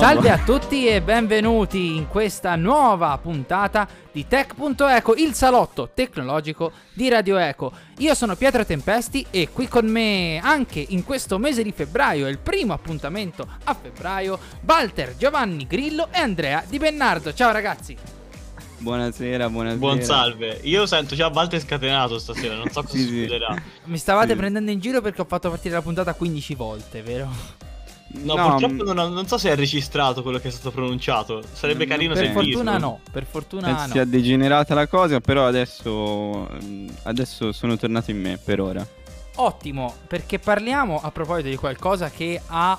Salve a tutti e benvenuti in questa nuova puntata di Tech.eco, il salotto tecnologico di Radio Eco. Io sono Pietro Tempesti e qui con me anche in questo mese di febbraio, il primo appuntamento a febbraio, Walter, Giovanni Grillo e Andrea Di Bennardo. Ciao ragazzi! Buonasera, buonasera. Buon salve. Io sento già Walter scatenato stasera, non so cosa Sì, sì. succederà. Mi stavate Sì. prendendo in giro perché ho fatto partire la puntata 15 volte, vero? No, No, purtroppo m- non, non so se è registrato quello che è stato pronunciato. Sarebbe Non carino Per penso. sentirlo. fortuna no, per fortuna Penso no. sia degenerata la cosa, però adesso, mm, adesso sono tornato in me per ora. Ottimo, perché parliamo a proposito di qualcosa che ha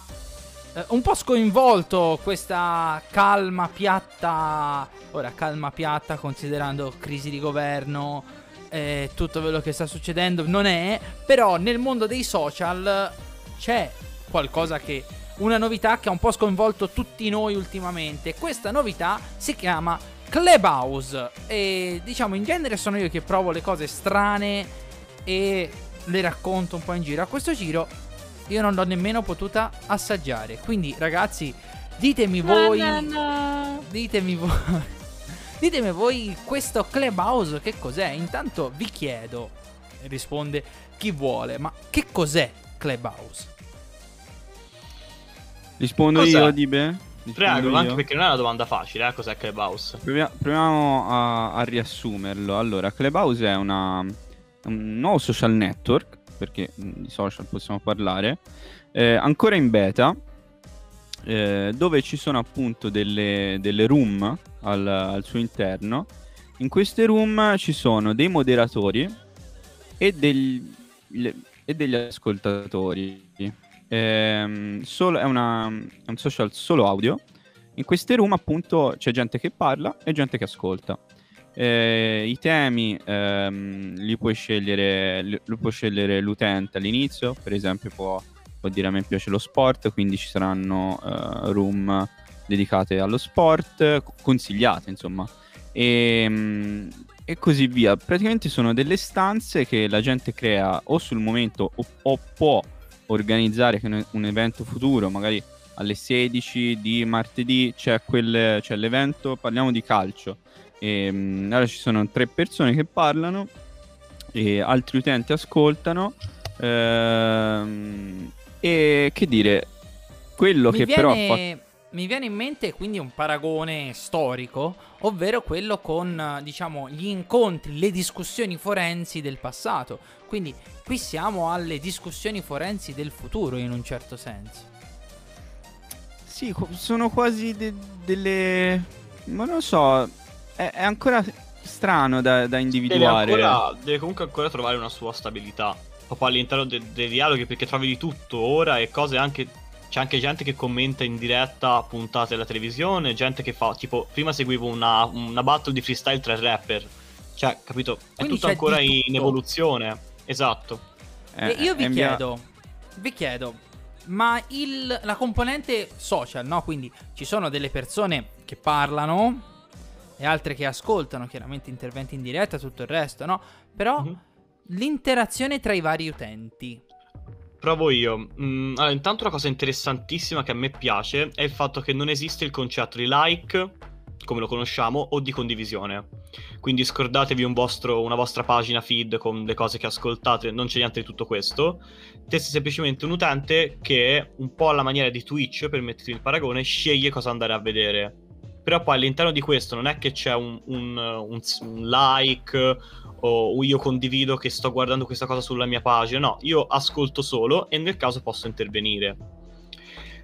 eh, un po' sconvolto questa calma piatta. Ora, calma piatta, considerando crisi di governo, eh, tutto quello che sta succedendo, non è. Però nel mondo dei social c'è qualcosa che. Una novità che ha un po' sconvolto tutti noi ultimamente. Questa novità si chiama Clubhouse. E diciamo, in genere sono io che provo le cose strane e le racconto un po' in giro. A questo giro io non l'ho nemmeno potuta assaggiare. Quindi, ragazzi, ditemi voi. Ditemi voi. Ditemi voi questo Clubhouse che cos'è? Intanto vi chiedo, risponde chi vuole, ma che cos'è Clubhouse? Rispondo Cos'è? io, Dibe? Prego, anche perché non è una domanda facile, eh, cos'è Clubhouse? Provia- proviamo a, a riassumerlo. Allora, Clubhouse è una, un nuovo social network, perché mm, di social possiamo parlare, eh, ancora in beta, eh, dove ci sono appunto delle, delle room al, al suo interno. In queste room ci sono dei moderatori e, degli, le- e degli ascoltatori. Ehm, solo- è, una- è un social solo audio. In queste room, appunto, c'è gente che parla e gente che ascolta. Eh, I temi ehm, li puoi scegliere, li, li può scegliere l'utente all'inizio, per esempio, può, può dire a me piace lo sport, quindi ci saranno eh, room dedicate allo sport, co- consigliate, insomma. E, mm, e così via. Praticamente sono delle stanze che la gente crea o sul momento o, o può organizzare che un evento futuro, magari alle 16 di martedì c'è, quel- c'è l'evento, parliamo di calcio. E, mm, allora ci sono tre persone che parlano e altri utenti ascoltano. ehm, e che dire, quello mi, che però ha fatto... viene, mi viene in mente quindi un paragone storico, ovvero quello con, diciamo, gli incontri, le discussioni forensi del passato. Quindi qui siamo alle discussioni forensi del futuro in un certo senso. Sì, sono quasi de- delle... Ma non lo so, è, è ancora strano da, da Deve, individuare. ancora, deve comunque ancora trovare una sua stabilità. Proprio all'interno de- dei dialoghi, perché trovi di tutto ora e cose anche. C'è anche gente che commenta in diretta puntate della televisione, gente che fa, tipo, prima seguivo una, una battle di freestyle tra rapper. Cioè, capito? È Quindi tutto ancora di in tutto. evoluzione. Esatto. Eh, io vi mia- chiedo, vi chiedo, ma il- la componente social, no? Quindi ci sono delle persone che parlano e altre che ascoltano, chiaramente interventi in diretta, tutto il resto, no? Però Mhm. l'interazione tra i vari utenti. Provo io. Mm, allora, intanto una cosa interessantissima che a me piace è il fatto che non esiste il concetto di like, come lo conosciamo, o di condivisione. Quindi scordatevi un vostro- una vostra pagina feed con le cose che ascoltate, non c'è niente di tutto questo. Te sei semplicemente un utente che, un po' alla maniera di Twitch, per metterti il paragone, sceglie cosa andare a vedere. Però poi all'interno di questo non è che c'è un, un- un- un like o io condivido che sto guardando questa cosa sulla mia pagina. No, io ascolto solo e nel caso posso intervenire.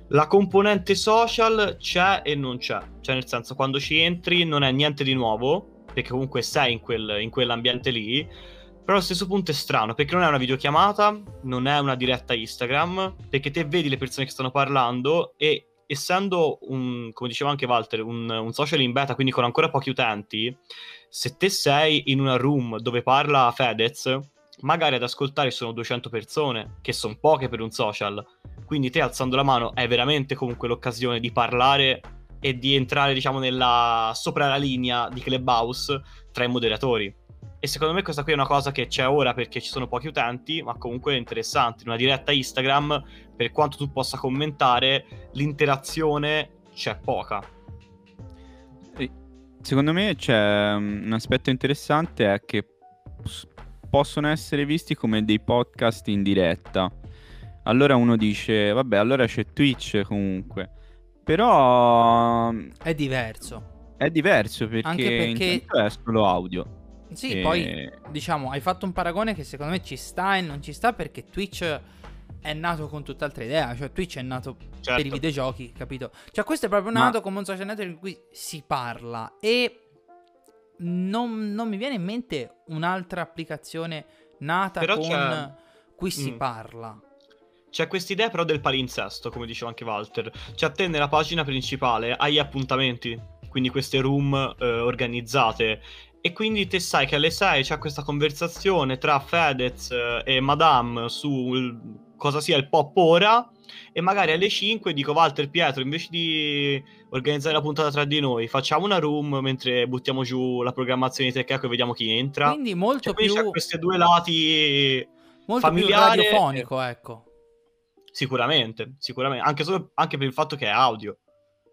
La componente social c'è e non c'è. Cioè, nel senso, quando ci entri non è niente di nuovo, perché comunque sei in, quel- in quell'ambiente lì. Però allo stesso punto è strano, perché non è una videochiamata, non è una diretta Instagram, perché te vedi le persone che stanno parlando e essendo un, come diceva anche Walter, un, un social in beta, quindi con ancora pochi utenti, se te sei in una room dove parla Fedez, magari ad ascoltare sono 200 persone, che sono poche per un social. Quindi te alzando la mano è veramente comunque l'occasione di parlare e di entrare, diciamo, nella sopra la linea di Clubhouse tra i moderatori. E secondo me questa qui è una cosa che c'è ora perché ci sono pochi utenti, ma comunque è interessante. In una diretta Instagram, per quanto tu possa commentare, l'interazione c'è poca. Secondo me c'è um, un aspetto interessante è che possono essere visti come dei podcast in diretta. Allora uno dice, vabbè, allora c'è Twitch comunque. Però è diverso. È diverso perché, Anche perché... è solo audio. Sì, e... poi diciamo, hai fatto un paragone che secondo me ci sta e non ci sta perché Twitch è nato con tutt'altra idea, cioè Twitch è nato certo. per i videogiochi, capito? Cioè questo è proprio nato Ma... come un social network in cui si parla e non, non mi viene in mente un'altra applicazione nata però con c'è... cui si mm. parla. C'è quest'idea però del palinsesto, come diceva anche Walter. Cioè te nella pagina principale hai appuntamenti, quindi queste room eh, organizzate e quindi te sai che alle 6 c'è questa conversazione tra Fedez eh, e Madame su cosa sia il pop ora e magari alle 5 dico Walter Pietro invece di organizzare la puntata tra di noi facciamo una room mentre buttiamo giù la programmazione di Tech e vediamo chi entra. Quindi molto cioè, più c'è questi due lati molto familiari più radiofonico ecco. Sicuramente sicuramente. Anche, solo, anche per il fatto che è audio.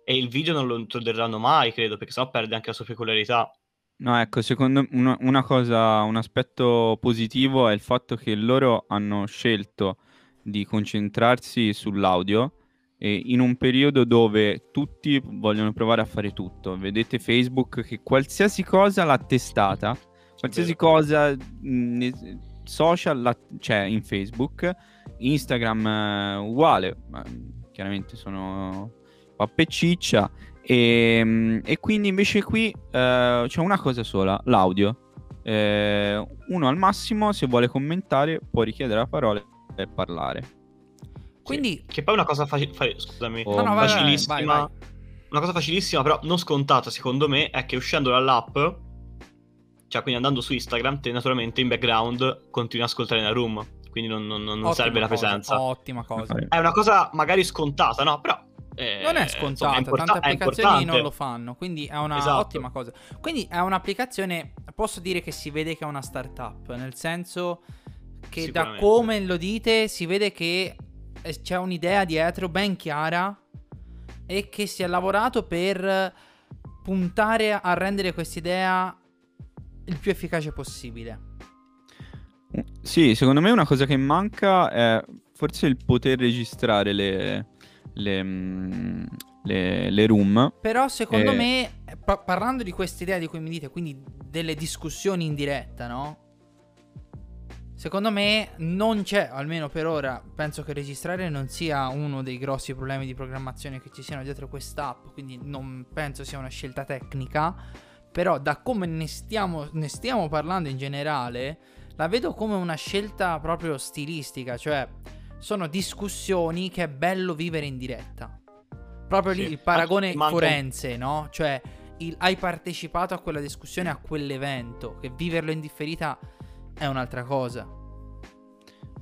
E il video non lo introdurranno mai credo perché sennò perde anche la sua peculiarità No, ecco, secondo me una, una cosa, un aspetto positivo è il fatto che loro hanno scelto di concentrarsi sull'audio e in un periodo dove tutti vogliono provare a fare tutto. Vedete Facebook che qualsiasi cosa l'ha testata, qualsiasi cosa mh, social la, c'è in Facebook, Instagram uh, uguale, ma chiaramente sono pappe ciccia e, e, quindi invece qui uh, c'è una cosa sola, l'audio. Eh, uno al massimo se vuole commentare può richiedere la parola per parlare. Quindi... Sì. Che poi è una cosa faci- fa- scusami, oh, no, no, facilissima. Vai, vai. Una cosa facilissima, però non scontata secondo me, è che uscendo dall'app, cioè quindi andando su Instagram, te naturalmente in background continui ad ascoltare nella room. Quindi non, non, non serve la presenza. Ottima cosa. È una cosa magari scontata, no? Però eh, non è scontata, insomma, è import- tante applicazioni non lo fanno, quindi è una esatto. ottima cosa. Quindi è un'applicazione, posso dire che si vede che è una startup, nel senso che da come lo dite si vede che c'è un'idea dietro ben chiara e che si è lavorato per puntare a rendere quest'idea il più efficace possibile. Sì, secondo me una cosa che manca è forse il poter registrare le, le, le, le room. Però secondo e... me, pa- parlando di quest'idea di cui mi dite, quindi delle discussioni in diretta, no? Secondo me non c'è, almeno per ora, penso che registrare non sia uno dei grossi problemi di programmazione che ci siano dietro quest'app, quindi non penso sia una scelta tecnica, però da come ne stiamo, ne stiamo parlando in generale, la vedo come una scelta proprio stilistica, cioè sono discussioni che è bello vivere in diretta. Proprio sì. lì il paragone Manca... forense, no? Cioè il, hai partecipato a quella discussione, a quell'evento, che viverlo in differita è un'altra cosa.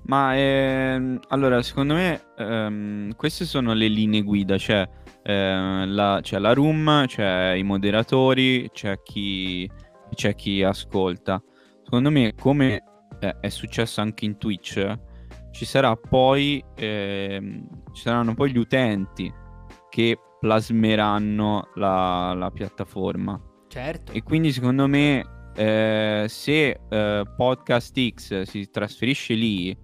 Ma ehm, allora, secondo me ehm, queste sono le linee guida, cioè eh, la, c'è la room, c'è i moderatori, c'è chi, c'è chi ascolta. Secondo me, come eh, è successo anche in Twitch, ci sarà poi ehm, ci saranno poi gli utenti che plasmeranno la, la piattaforma. Certo. E quindi secondo me eh, se eh, Podcast X si trasferisce lì,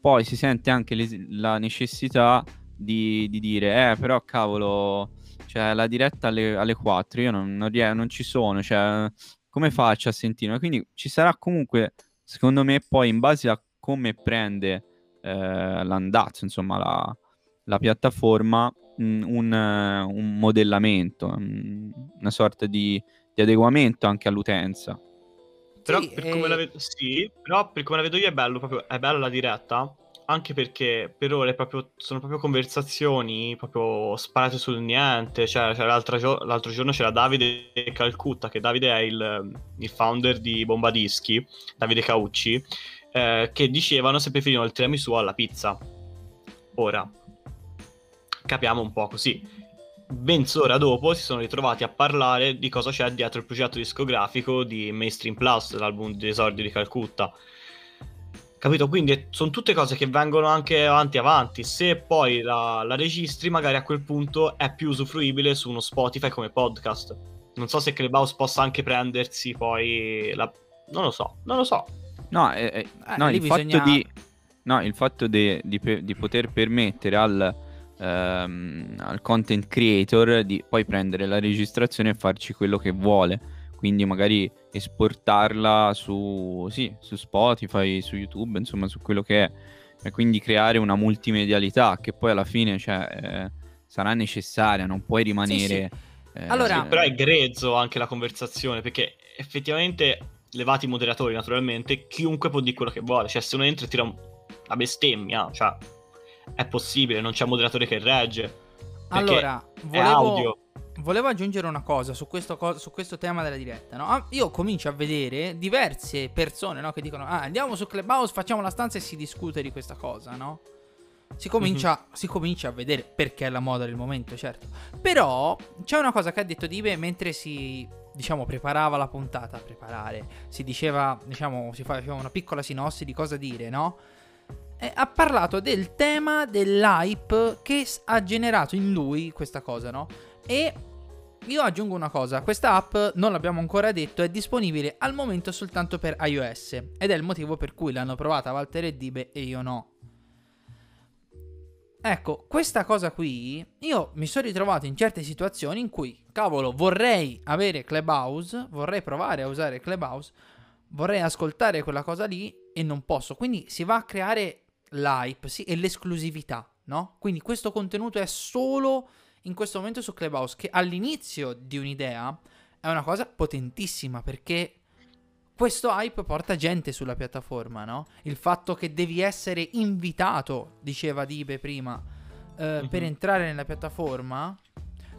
poi si sente anche le, la necessità di, di, dire, eh, però cavolo, cioè la diretta alle, alle 4, io non, non, non, ci sono, cioè come faccio a sentirlo? Quindi ci sarà comunque, secondo me, poi in base a come prende eh, l'andazzo, insomma, la, la piattaforma, mh, un, un, modellamento, mh, una sorta di di adeguamento anche all'utenza. Però, sì, per come la vedo, sì, però per come la vedo io è bello, proprio, è bella la diretta, anche perché per ora proprio, sono proprio conversazioni proprio sparate sul niente, cioè, cioè l'altro, gio- l'altro, giorno c'era Davide Calcutta, che Davide è il, il founder di Bombadischi, Davide Caucci, eh, che dicevano se preferivano il tiramisù alla pizza. Ora, capiamo un po' così mezz'ora dopo si sono ritrovati a parlare di cosa c'è dietro il progetto discografico di Mainstream Plus, l'album di esordio di Calcutta. Capito? Quindi sono tutte cose che vengono anche avanti avanti. Se poi la, la, registri, magari a quel punto è più usufruibile su uno Spotify come podcast. Non so se Clubhouse possa anche prendersi poi la... Non lo so, non lo so. No, eh, eh, eh no il, bisogna... fatto di, no, il fatto di, di, di poter permettere al, ehm, al content creator di poi prendere la registrazione e farci quello che vuole quindi magari esportarla su, sì, su Spotify, su YouTube, insomma su quello che è, e quindi creare una multimedialità che poi alla fine cioè, eh, sarà necessaria, non puoi rimanere... Sì, sì. Eh, allora, però è grezzo anche la conversazione, perché effettivamente, levati i moderatori naturalmente, chiunque può dire quello che vuole, cioè se uno entra e tira una bestemmia, cioè è possibile, non c'è un moderatore che regge. Allora, volevo, volevo aggiungere una cosa su questo, co- su questo tema della diretta. No? Ah, io comincio a vedere diverse persone no, che dicono: ah, andiamo su Clubhouse, facciamo la stanza e si discute di questa cosa, no? Si comincia, mm-hmm. si comincia, a vedere perché è la moda del momento, certo. Però c'è una cosa che ha detto Dive mentre si, diciamo, preparava la puntata. Preparare, si diceva, diciamo, si faceva una piccola sinossi di cosa dire, no? E ha parlato del tema dell'hype che ha generato in lui questa cosa, no? E io aggiungo una cosa, questa app, non l'abbiamo ancora detto, è disponibile al momento soltanto per iOS ed è il motivo per cui l'hanno provata Walter e Dibe e io no. Ecco, questa cosa qui, io mi sono ritrovato in certe situazioni in cui, cavolo, vorrei avere Clubhouse, vorrei provare a usare Clubhouse, vorrei ascoltare quella cosa lì e non posso. Quindi si va a creare l'hype sì, e l'esclusività, no? Quindi questo contenuto è solo in questo momento su Clubhouse, che all'inizio di un'idea è una cosa potentissima perché questo hype porta gente sulla piattaforma, no? Il fatto che devi essere invitato, diceva Dibe prima, eh, mm-hmm. per entrare nella piattaforma,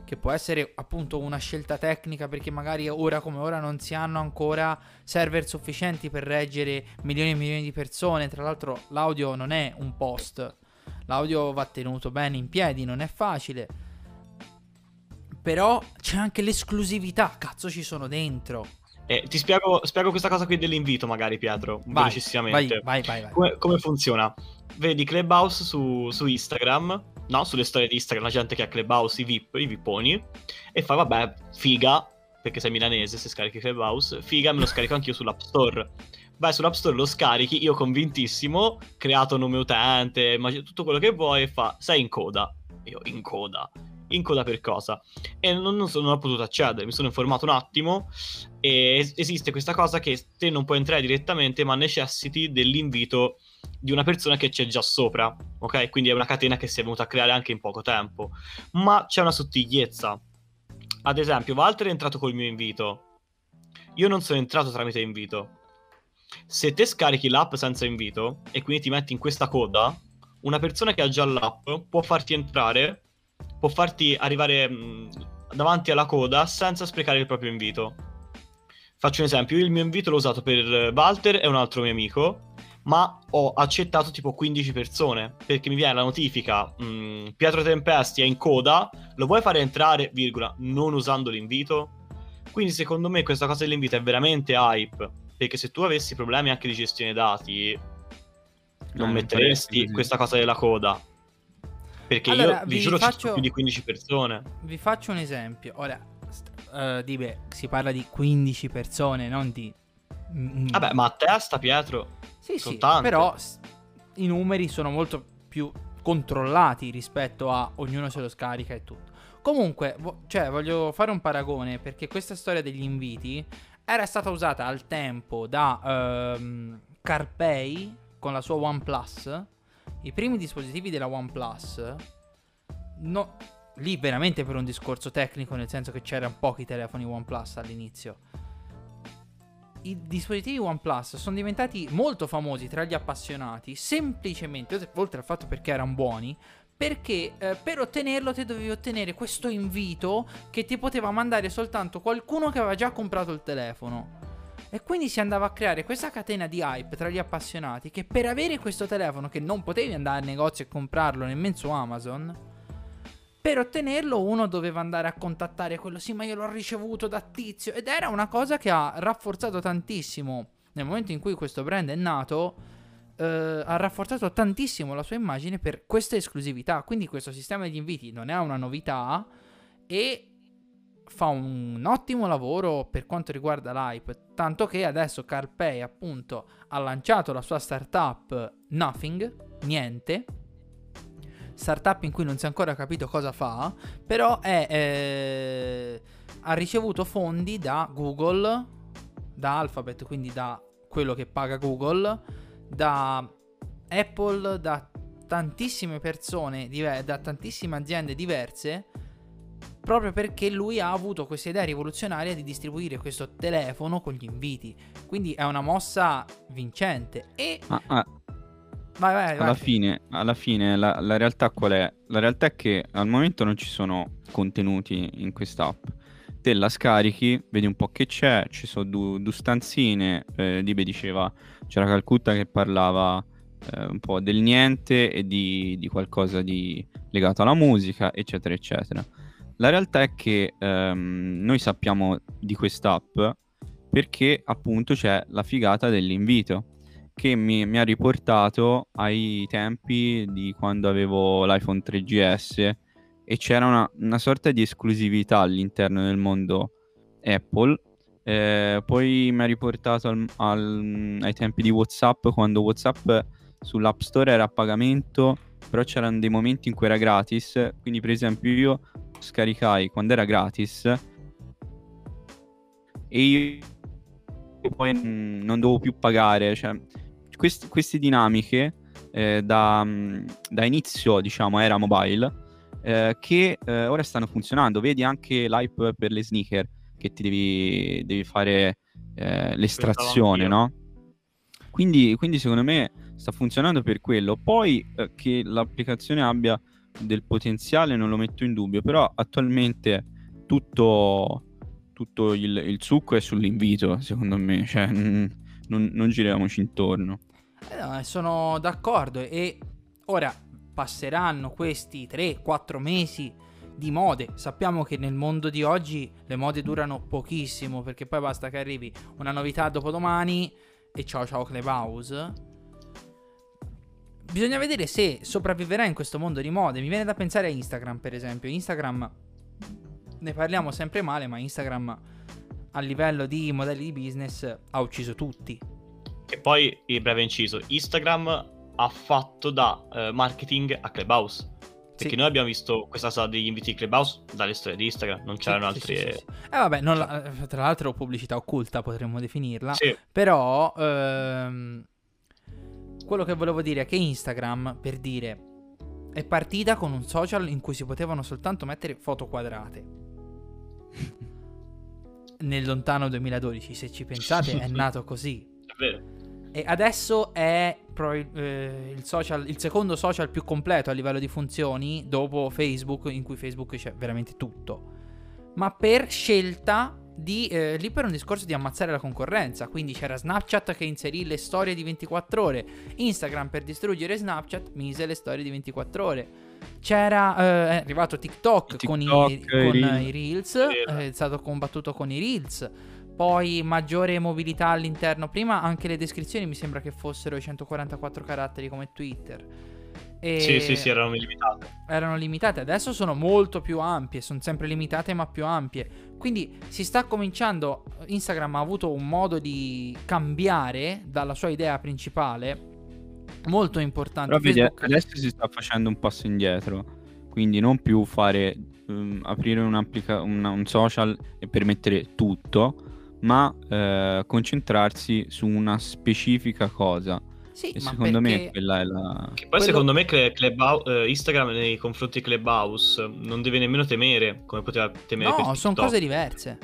che può essere appunto una scelta tecnica perché magari ora come ora non si hanno ancora server sufficienti per reggere milioni e milioni di persone. Tra l'altro l'audio non è un post, l'audio va tenuto bene in piedi, non è facile. Però c'è anche l'esclusività, cazzo ci sono dentro. Eh, ti spiego, spiego, questa cosa qui dell'invito, magari, Pietro, vai, velocissimamente. Vai, vai, vai. Come, come, funziona? Vedi Clubhouse su, su, Instagram, no? Sulle storie di Instagram, la gente che ha Clubhouse, i VIP, i VIPoni, e fa, vabbè, figa, perché sei milanese se scarichi Clubhouse, figa, me lo scarico anch'io sull'App Store. Vai sull'App Store, lo scarichi, io convintissimo, creato nome utente, tutto quello che vuoi, e fa, sei in coda. Io, in coda in coda per cosa. E non, non, sono, non ho potuto accedere, mi sono informato un attimo e es- esiste questa cosa che te non puoi entrare direttamente ma necessiti dell'invito di una persona che c'è già sopra, ok? Quindi è una catena che si è venuta a creare anche in poco tempo. Ma c'è una sottigliezza. Ad esempio, Walter è entrato col mio invito. Io non sono entrato tramite invito. Se te scarichi l'app senza invito e quindi ti metti in questa coda, una persona che ha già l'app può farti entrare può farti arrivare mh, mm, davanti alla coda senza sprecare il proprio invito. Faccio un esempio, io il mio invito l'ho usato per Walter e un altro mio amico, ma ho accettato tipo 15 persone, perché mi viene la notifica, mh, mm, Pietro Tempesti è in coda, lo vuoi fare entrare, virgola, non usando l'invito? Quindi secondo me questa cosa dell'invito è veramente hype, perché se tu avessi problemi anche di gestione dati, non eh, metteresti questa cosa della coda. Perché allora, io vi, giuro faccio... ci sono più di 15 persone. Vi faccio un esempio. Ora, uh, di beh, si parla di 15 persone, non di... Mm. Vabbè, ma a testa, Pietro. Sì, sì, tante. però i numeri sono molto più controllati rispetto a ognuno se lo scarica e tutto. Comunque, vo- cioè, voglio fare un paragone perché questa storia degli inviti era stata usata al tempo da um, Carpei con la sua OnePlus i primi dispositivi della OnePlus, no, lì veramente per un discorso tecnico, nel senso che c'erano pochi telefoni OnePlus all'inizio. I dispositivi OnePlus sono diventati molto famosi tra gli appassionati, semplicemente, oltre al fatto perché erano buoni, perché eh, per ottenerlo ti dovevi ottenere questo invito che ti poteva mandare soltanto qualcuno che aveva già comprato il telefono. E quindi si andava a creare questa catena di hype tra gli appassionati che per avere questo telefono che non potevi andare al negozio e comprarlo nemmeno su Amazon, per ottenerlo uno doveva andare a contattare quello, sì ma io l'ho ricevuto da tizio ed era una cosa che ha rafforzato tantissimo nel momento in cui questo brand è nato. eh, ha rafforzato tantissimo la sua immagine per questa esclusività. Quindi questo sistema degli inviti non è una novità e fa un ottimo lavoro per quanto riguarda l'hype. Tanto che adesso CarPay appunto ha lanciato la sua startup Nothing, niente. Startup in cui non si è ancora capito cosa fa, però è, eh, ha ricevuto fondi da Google, da Alphabet, quindi da quello che paga Google, da Apple, da tantissime persone, da tantissime aziende diverse, proprio perché lui ha avuto questa idea rivoluzionaria di distribuire questo telefono con gli inviti. Quindi è una mossa vincente. E... Ah, ah. Vai, vai, alla vai. fine, alla fine la, la, realtà qual è? La realtà è che al momento non ci sono contenuti in quest'app. Te la scarichi, vedi un po' che c'è, ci sono due, due stanzine, eh, Dibe diceva, c'era Calcutta che parlava eh, un po' del niente e di, di qualcosa di legato alla musica, eccetera, eccetera. La realtà è che ehm, noi sappiamo di quest'app perché appunto c'è la figata dell'invito che mi, mi, ha riportato ai tempi di quando avevo l'iPhone 3GS e c'era una, una sorta di esclusività all'interno del mondo Apple. Eh, poi mi ha riportato al, al, ai tempi di WhatsApp quando WhatsApp sull'App Store era a pagamento, però c'erano dei momenti in cui era gratis. Quindi, per esempio, io scaricai quando era gratis e io poi non dovevo più pagare. Cioè, quest- queste dinamiche eh, da, da, inizio, diciamo, era mobile, eh, che eh, ora stanno funzionando. Vedi anche l'hype per le sneaker, che ti devi, devi fare eh, l'estrazione, no? Quindi, quindi, secondo me sta funzionando per quello. Poi eh, che l'applicazione abbia del potenziale non lo metto in dubbio, però attualmente tutto, tutto il, il, succo è sull'invito, secondo me, cioè non, non giriamoci intorno. Eh no, sono d'accordo e ora passeranno questi 3-4 mesi di mode. Sappiamo che nel mondo di oggi le mode durano pochissimo perché poi basta che arrivi una novità dopodomani e ciao ciao Clubhouse bisogna vedere se sopravviverà in questo mondo di mode. Mi viene da pensare a Instagram, per esempio. Instagram ne parliamo sempre male, ma Instagram a livello di modelli di business ha ucciso tutti. E poi, il breve inciso, Instagram ha fatto da uh, marketing a Clubhouse. Perché sì. noi abbiamo visto questa sala degli inviti di Clubhouse dalle storie di Instagram, non c'erano sì, altri... Sì, eh vabbè, la... tra l'altro pubblicità occulta potremmo definirla. Però... Ehm quello che volevo dire è che Instagram, per dire, è partita con un social in cui si potevano soltanto mettere foto quadrate. Nel lontano 2012, se ci pensate, è nato così. È vero. E adesso è pro- eh, il, social, il secondo social più completo a livello di funzioni dopo Facebook, in cui Facebook c'è veramente tutto. Ma per scelta di, eh, lì per un discorso di ammazzare la concorrenza. Quindi c'era Snapchat che inserì le storie di 24 ore, Instagram per distruggere Snapchat mise le storie di 24 ore. C'era, eh, è arrivato TikTok, TikTok con, i, con i Reels, è stato combattuto con i Reels. Poi maggiore mobilità all'interno. Prima anche le descrizioni mi sembra che fossero i 144 caratteri come Twitter. E sì, sì, sì, erano limitate. Erano limitate, adesso sono molto più ampie, sono sempre limitate ma più ampie. Quindi si sta cominciando, Instagram ha avuto un modo di cambiare dalla sua idea principale molto importante. Però vedi, adesso si sta facendo un passo indietro, quindi non più fare, um, aprire una, un social e permettere tutto, ma eh, concentrarsi su una specifica cosa sì, e secondo perché... me quella è la... Che poi Quello... secondo me Clubhouse, eh, Instagram nei confronti di Clubhouse non deve nemmeno temere come poteva temere No, sono cose diverse.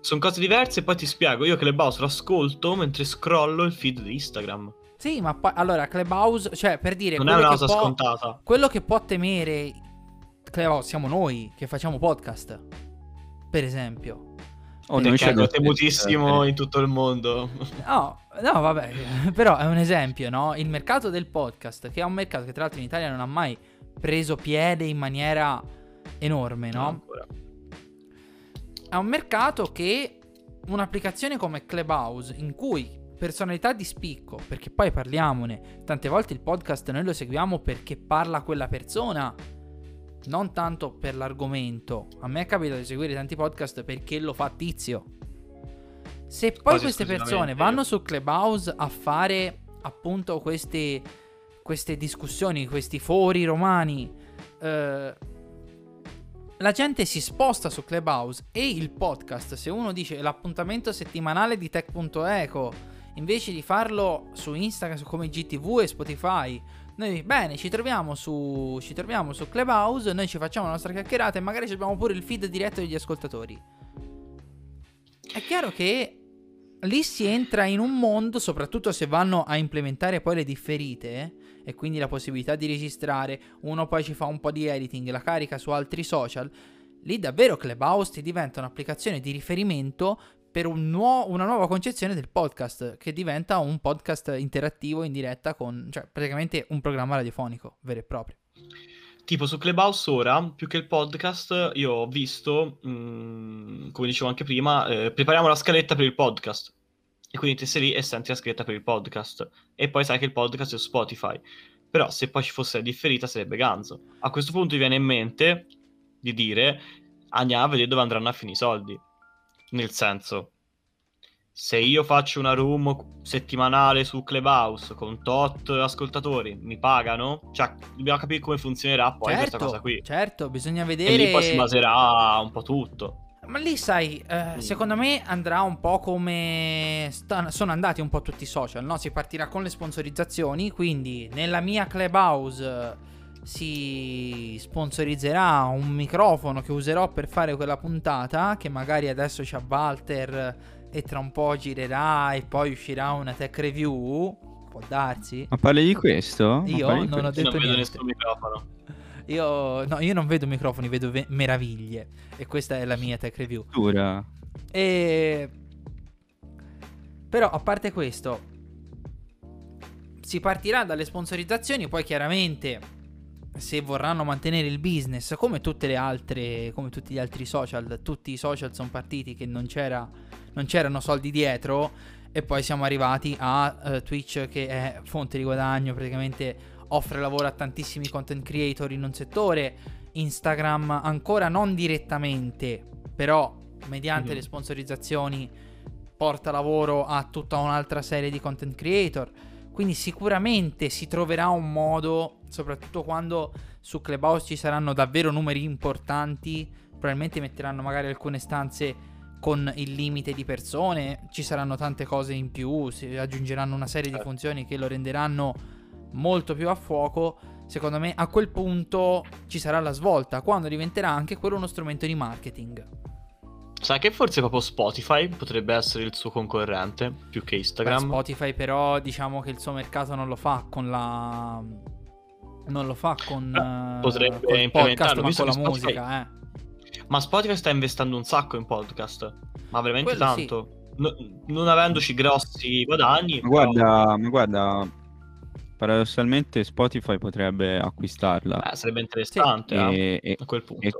Sono cose diverse e poi ti spiego, io Clubhouse lo ascolto mentre scrollo il feed di Instagram. Sì, ma poi allora Clubhouse, cioè per dire non è una cosa può, scontata. Quello che può temere Clubhouse siamo noi che facciamo podcast. Per esempio. Oh, perché è temutissimo in tutto il mondo. No, no, vabbè, però è un esempio, no? Il mercato del podcast, che è un mercato che tra l'altro in Italia non ha mai preso piede in maniera enorme, no? È un mercato che un'applicazione come Clubhouse, in cui personalità di spicco, perché poi parliamone. Tante volte il podcast noi lo seguiamo perché parla quella persona, non tanto per l'argomento. A me è capitato di seguire tanti podcast perché lo fa Tizio. Se poi Quasi queste persone vanno su Clubhouse a fare appunto queste, queste discussioni, questi fori romani, eh, la gente si sposta su Clubhouse e il podcast, se uno dice l'appuntamento settimanale di tech.eco, invece di farlo su Instagram come GTV e Spotify, noi bene, ci troviamo su ci troviamo su Clubhouse, noi ci facciamo la nostra chiacchierata e magari abbiamo pure il feed diretto degli ascoltatori. È chiaro che lì si entra in un mondo, soprattutto se vanno a implementare poi le differite e quindi la possibilità di registrare, uno poi ci fa un po' di editing, la carica su altri social, lì davvero Clubhouse diventa un'applicazione di riferimento per un nuo- una nuova concezione del podcast, che diventa un podcast interattivo in diretta con, cioè praticamente un programma radiofonico vero e proprio. Tipo su Clubhouse ora, più che il podcast, io ho visto, mh, come dicevo anche prima, eh, prepariamo la scaletta per il podcast. E quindi te sei lì e senti la scaletta per il podcast. E poi sai che il podcast è su Spotify. Però se poi ci fosse la differita sarebbe ganzo. A questo punto mi viene in mente di dire, andiamo a vedere dove andranno a finire i soldi. Nel senso, se io faccio una room settimanale su Clubhouse con tot ascoltatori, mi pagano? Cioè, dobbiamo capire come funzionerà poi questa cosa qui. certo, bisogna E vedere... lì poi si baserà un po' tutto. Ma lì sai, eh, secondo me andrà un po' come sta- sono andati un po' tutti i social, no? Si partirà con le sponsorizzazioni, quindi nella mia Clubhouse si sponsorizzerà un microfono che userò per fare quella puntata, che magari adesso c'ha Walter e tra un po' girerà e poi uscirà una tech review, può darsi. Ma parli di questo? Io di non ho questo? detto non vedo niente. nessun microfono. Io, no, io non vedo microfoni, vedo ve- meraviglie e questa è la mia tech review. Addirittura. E... Però a parte questo, si partirà dalle sponsorizzazioni, poi chiaramente se vorranno mantenere il business come tutte le altre, come tutti gli altri social, tutti i social sono partiti che non, c'era, non c'erano soldi dietro e poi siamo arrivati a eh, Twitch che è fonte di guadagno, praticamente offre lavoro a tantissimi content creator in un settore, Instagram ancora non direttamente, però mediante Mhm. le sponsorizzazioni porta lavoro a tutta un'altra serie di content creator. Quindi sicuramente si troverà un modo, soprattutto quando su Clubhouse ci saranno davvero numeri importanti, probabilmente metteranno magari alcune stanze con il limite di persone, ci saranno tante cose in più, si aggiungeranno una serie di Certo. funzioni che lo renderanno molto più a fuoco. Secondo me a quel punto ci sarà la svolta, quando diventerà anche quello uno strumento di marketing. Sai che forse proprio Spotify potrebbe essere il suo concorrente più che Beh, Instagram? Spotify però diciamo che il suo mercato non lo fa con la... Non lo fa con Eh, eh, potrebbe podcast implementarlo, ma visto con la Spotify- musica, eh. Ma Spotify sta investendo un sacco in podcast. Ma veramente Quello sì. tanto. No- non avendoci grossi guadagni. Ma però- guarda, ma guarda, paradossalmente Spotify potrebbe acquistarla. eh, sarebbe interessante eh, E- e- a quel punto. e-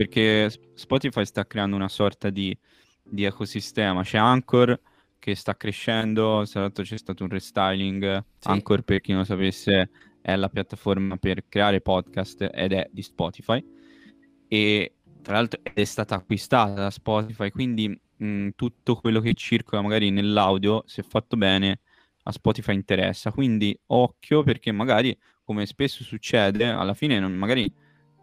perché Spotify sta creando una sorta di, di ecosistema. C'è Anchor che sta crescendo, tra l'altro c'è stato un restyling. Sì. Anchor, per chi non lo sapesse, è la piattaforma per creare podcast ed è di Spotify. E tra l'altro è stata acquistata da Spotify, quindi mh, tutto quello che circola magari nell'audio, se fatto bene, a Spotify interessa. Quindi occhio perché magari, come spesso succede, alla fine non- magari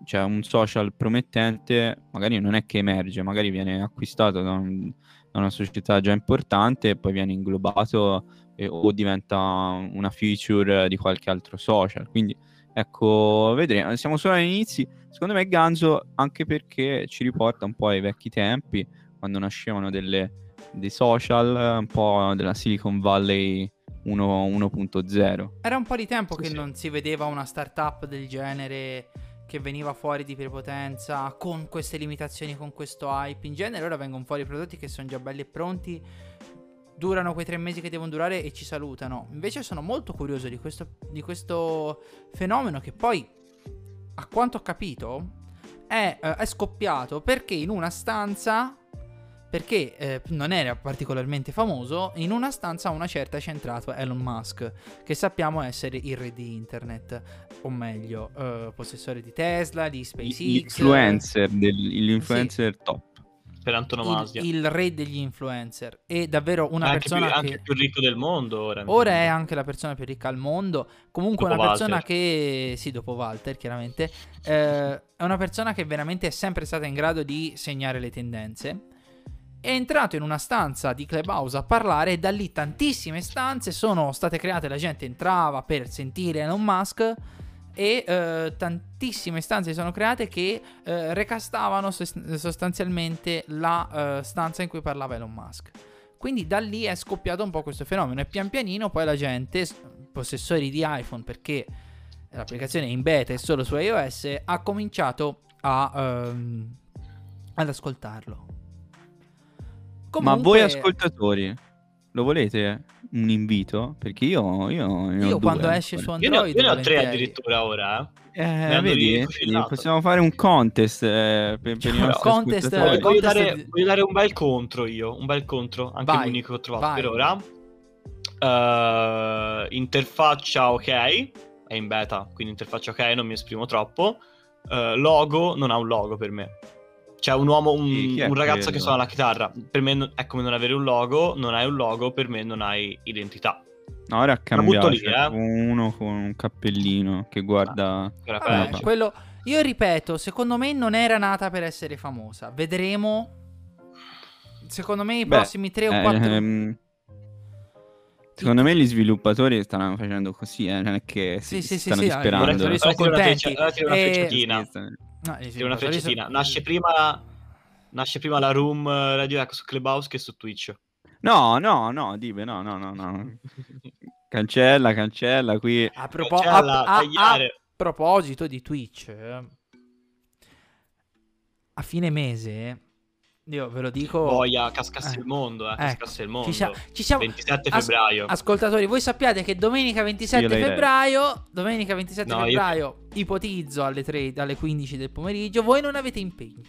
c'è un social promettente, magari non è che emerge, magari viene acquistato da, un- da una società già importante e poi viene inglobato e- o diventa una feature di qualche altro social. Quindi ecco, vedremo. Siamo solo agli inizi. Secondo me Ganzo, anche perché ci riporta un po' ai vecchi tempi, quando nascevano delle, dei social, un po' della Silicon Valley 1 1.0. Era un po' di tempo Sì, che sì. non si vedeva una startup del genere che veniva fuori di prepotenza con queste limitazioni, con questo hype. In genere ora vengono fuori prodotti che sono già belli e pronti, durano quei tre mesi che devono durare e ci salutano. Invece sono molto curioso di questo, di questo fenomeno che poi, a quanto ho capito, è, eh, è scoppiato perché in una stanza... perché eh, non era particolarmente famoso, in una stanza a una certa c'è entrato Elon Musk, che sappiamo essere il re di internet, o meglio, eh, possessore di Tesla, di SpaceX. L'influencer, del, l'influencer sì. top per antonomasia. Il, il, re degli influencer. È davvero una anche persona più, che... anche più ricco del mondo ora. Ora è anche la persona più ricca al mondo. Comunque dopo una persona Walter. che... Sì, dopo Walter, chiaramente. Eh, è una persona che veramente è sempre stata in grado di segnare le tendenze. È entrato in una stanza di Clubhouse a parlare e da lì tantissime stanze sono state create. La gente entrava per sentire Elon Musk e eh, tantissime stanze sono create che eh, recastavano sostanzialmente la eh, stanza in cui parlava Elon Musk. Quindi da lì è scoppiato un po' questo fenomeno e pian pianino poi la gente, possessori di iPhone perché l'applicazione è in beta e solo su iOS, ha cominciato a, ehm, ad ascoltarlo. Comunque... Ma voi ascoltatori, lo volete un invito? Perché io, io, io quando esce su Android, io ne, io ne ho tre addirittura ora. Eh, eh vedi, possiamo fare un contest eh, per, per i nostri contest, voglio, contest dare, di... voglio, dare, un bel contro io, un bel contro, anche vai, l'unico che ho trovato vai. per ora. Uh, interfaccia ok, è in beta, quindi interfaccia ok, non mi esprimo troppo. Uh, logo non ha un logo per me. C'è un uomo, un, un ragazzo quello? che suona la chitarra. Per me è come non avere un logo. Non hai un logo, per me non hai identità. No, ora ha cambiato. Lì, eh? Uno con un cappellino che guarda. Ah, Vabbè, quello, io ripeto, secondo me non era nata per essere famosa. Vedremo. Secondo me i Beh, prossimi 3 o 4 ehm, Secondo me gli sviluppatori stanno facendo così, eh, non è che si, sì, sì, stanno sì, disperando. Sì, sono contenti. Una, una E- frecciatina. No, gli Tira una frecciatina. sono- Nasce prima, nasce prima la room eh, Radio Echo su Clubhouse che su Twitch. No, no, no, Dive, no, no, no, no. Cancella, cancella qui. A, propo- Cancella, a- a- a proposito di Twitch, eh, a fine mese, io ve lo dico. Boia, cascasse Eh, il mondo, eh, ecco, cascasse il mondo. ci, sia- ci siamo. 27 As- febbraio. Ascoltatori, voi sappiate che domenica 27 Io lei lei. febbraio, domenica 27 No, io- febbraio, ipotizzo alle 3, alle 15 del pomeriggio, voi non avete impegni.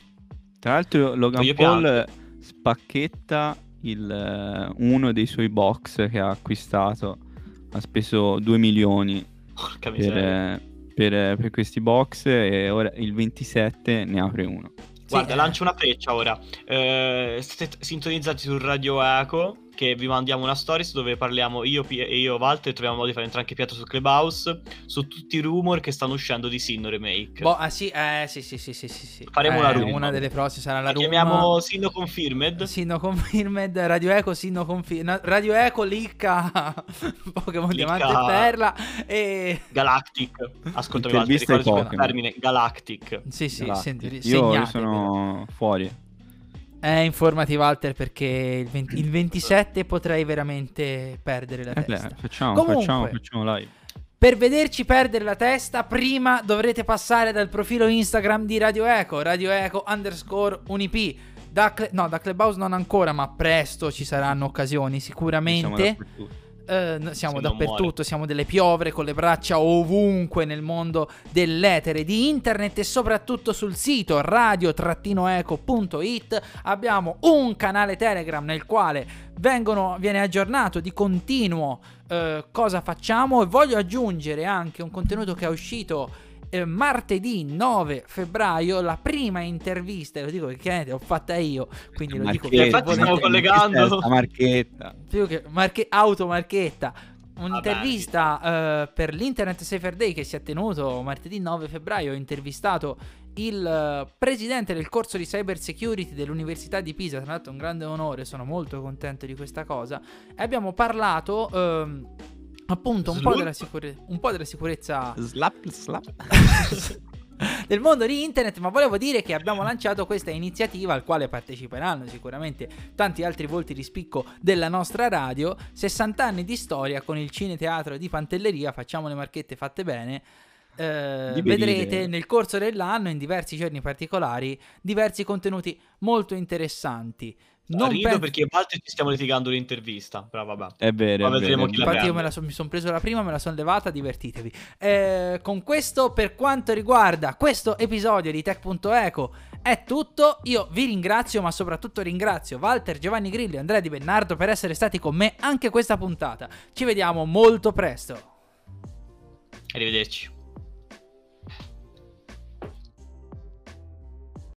Tra l'altro Logan Voglio Paul spacchetta il, eh, uno dei suoi box che ha acquistato. Ha speso 2 milioni Porca per, miseria. eh, per, eh, per questi box e ora il 27 ne apre uno. Guarda, Sì, eh. lancio una freccia ora. Eh, sintonizzati su Radio Eco. Che vi mandiamo una stories dove parliamo io e io Walter. Troviamo modo di fare entrare anche Pietro su Clubhouse. Su tutti i rumor che stanno uscendo di Sinno Remake. Boh, ah, sì, eh, sì, sì, sì, sì, sì, sì. Faremo Eh, una room. Una delle prossime sarà la La room. chiamiamo Sinno Confirmed. Sinno Confirmed, Radio Eco, Sinno Confirmed, Radio Eco, Licca, Pokémon Licca. Diamante e Perla e... Galactic. Ascoltami, Walter, Pokémon. termine Galactic. Sì, sì, Galactic. senti, io, sono fuori. Eh, informati Walter perché il, 20 il 27 potrei veramente perdere la Eh, testa. facciamo, Comunque, facciamo, facciamo live. Per vederci perdere la testa, prima dovrete passare dal profilo Instagram di Radio Eco, Radio Eco underscore unip. Da no, da Clubhouse non ancora, ma presto ci saranno occasioni sicuramente. dappertutto. Eh, siamo dappertutto, muore. siamo delle piovre con le braccia ovunque nel mondo dell'etere di internet e soprattutto sul sito radio-eco.it abbiamo un canale Telegram nel quale vengono, viene aggiornato di continuo eh, cosa facciamo e voglio aggiungere anche un contenuto che è uscito eh, martedì 9 febbraio la prima intervista, lo dico che chiaramente l'ho fatta io, quindi lo dico Marchetta, Infatti stiamo collegando. Questa Marchetta. più che marche- automarchetta. Un'intervista eh, per l'Internet Safer Day che si è tenuto martedì 9 febbraio. Ho intervistato il eh, presidente del corso di cyber security dell'Università di Pisa. Tra l'altro, è un grande onore, sono molto contento di questa cosa. E abbiamo parlato ehm, appunto un po' della, sicure- un po' della sicurezza Slap, slap. del mondo di internet, ma volevo dire che abbiamo lanciato questa iniziativa al quale parteciperanno sicuramente tanti altri volti di spicco della nostra radio, 60 anni di storia con il cineteatro di Pantelleria, facciamo le marchette fatte bene. Eh, vedrete nel corso dell'anno, in diversi giorni particolari, diversi contenuti molto interessanti. Non Rido pen- perché Walter ci stiamo litigando l'intervista. Però vabbè. È vero, Ma è vero. Infatti io me la son- mi sono preso la prima, me la sono levata, divertitevi. Eh, con questo, per quanto riguarda questo episodio di Tech.eco, è tutto. Io vi ringrazio, ma soprattutto ringrazio Walter, Giovanni Grilli e Andrea Di Bennardo per essere stati con me anche questa puntata. Ci vediamo molto presto. Arrivederci.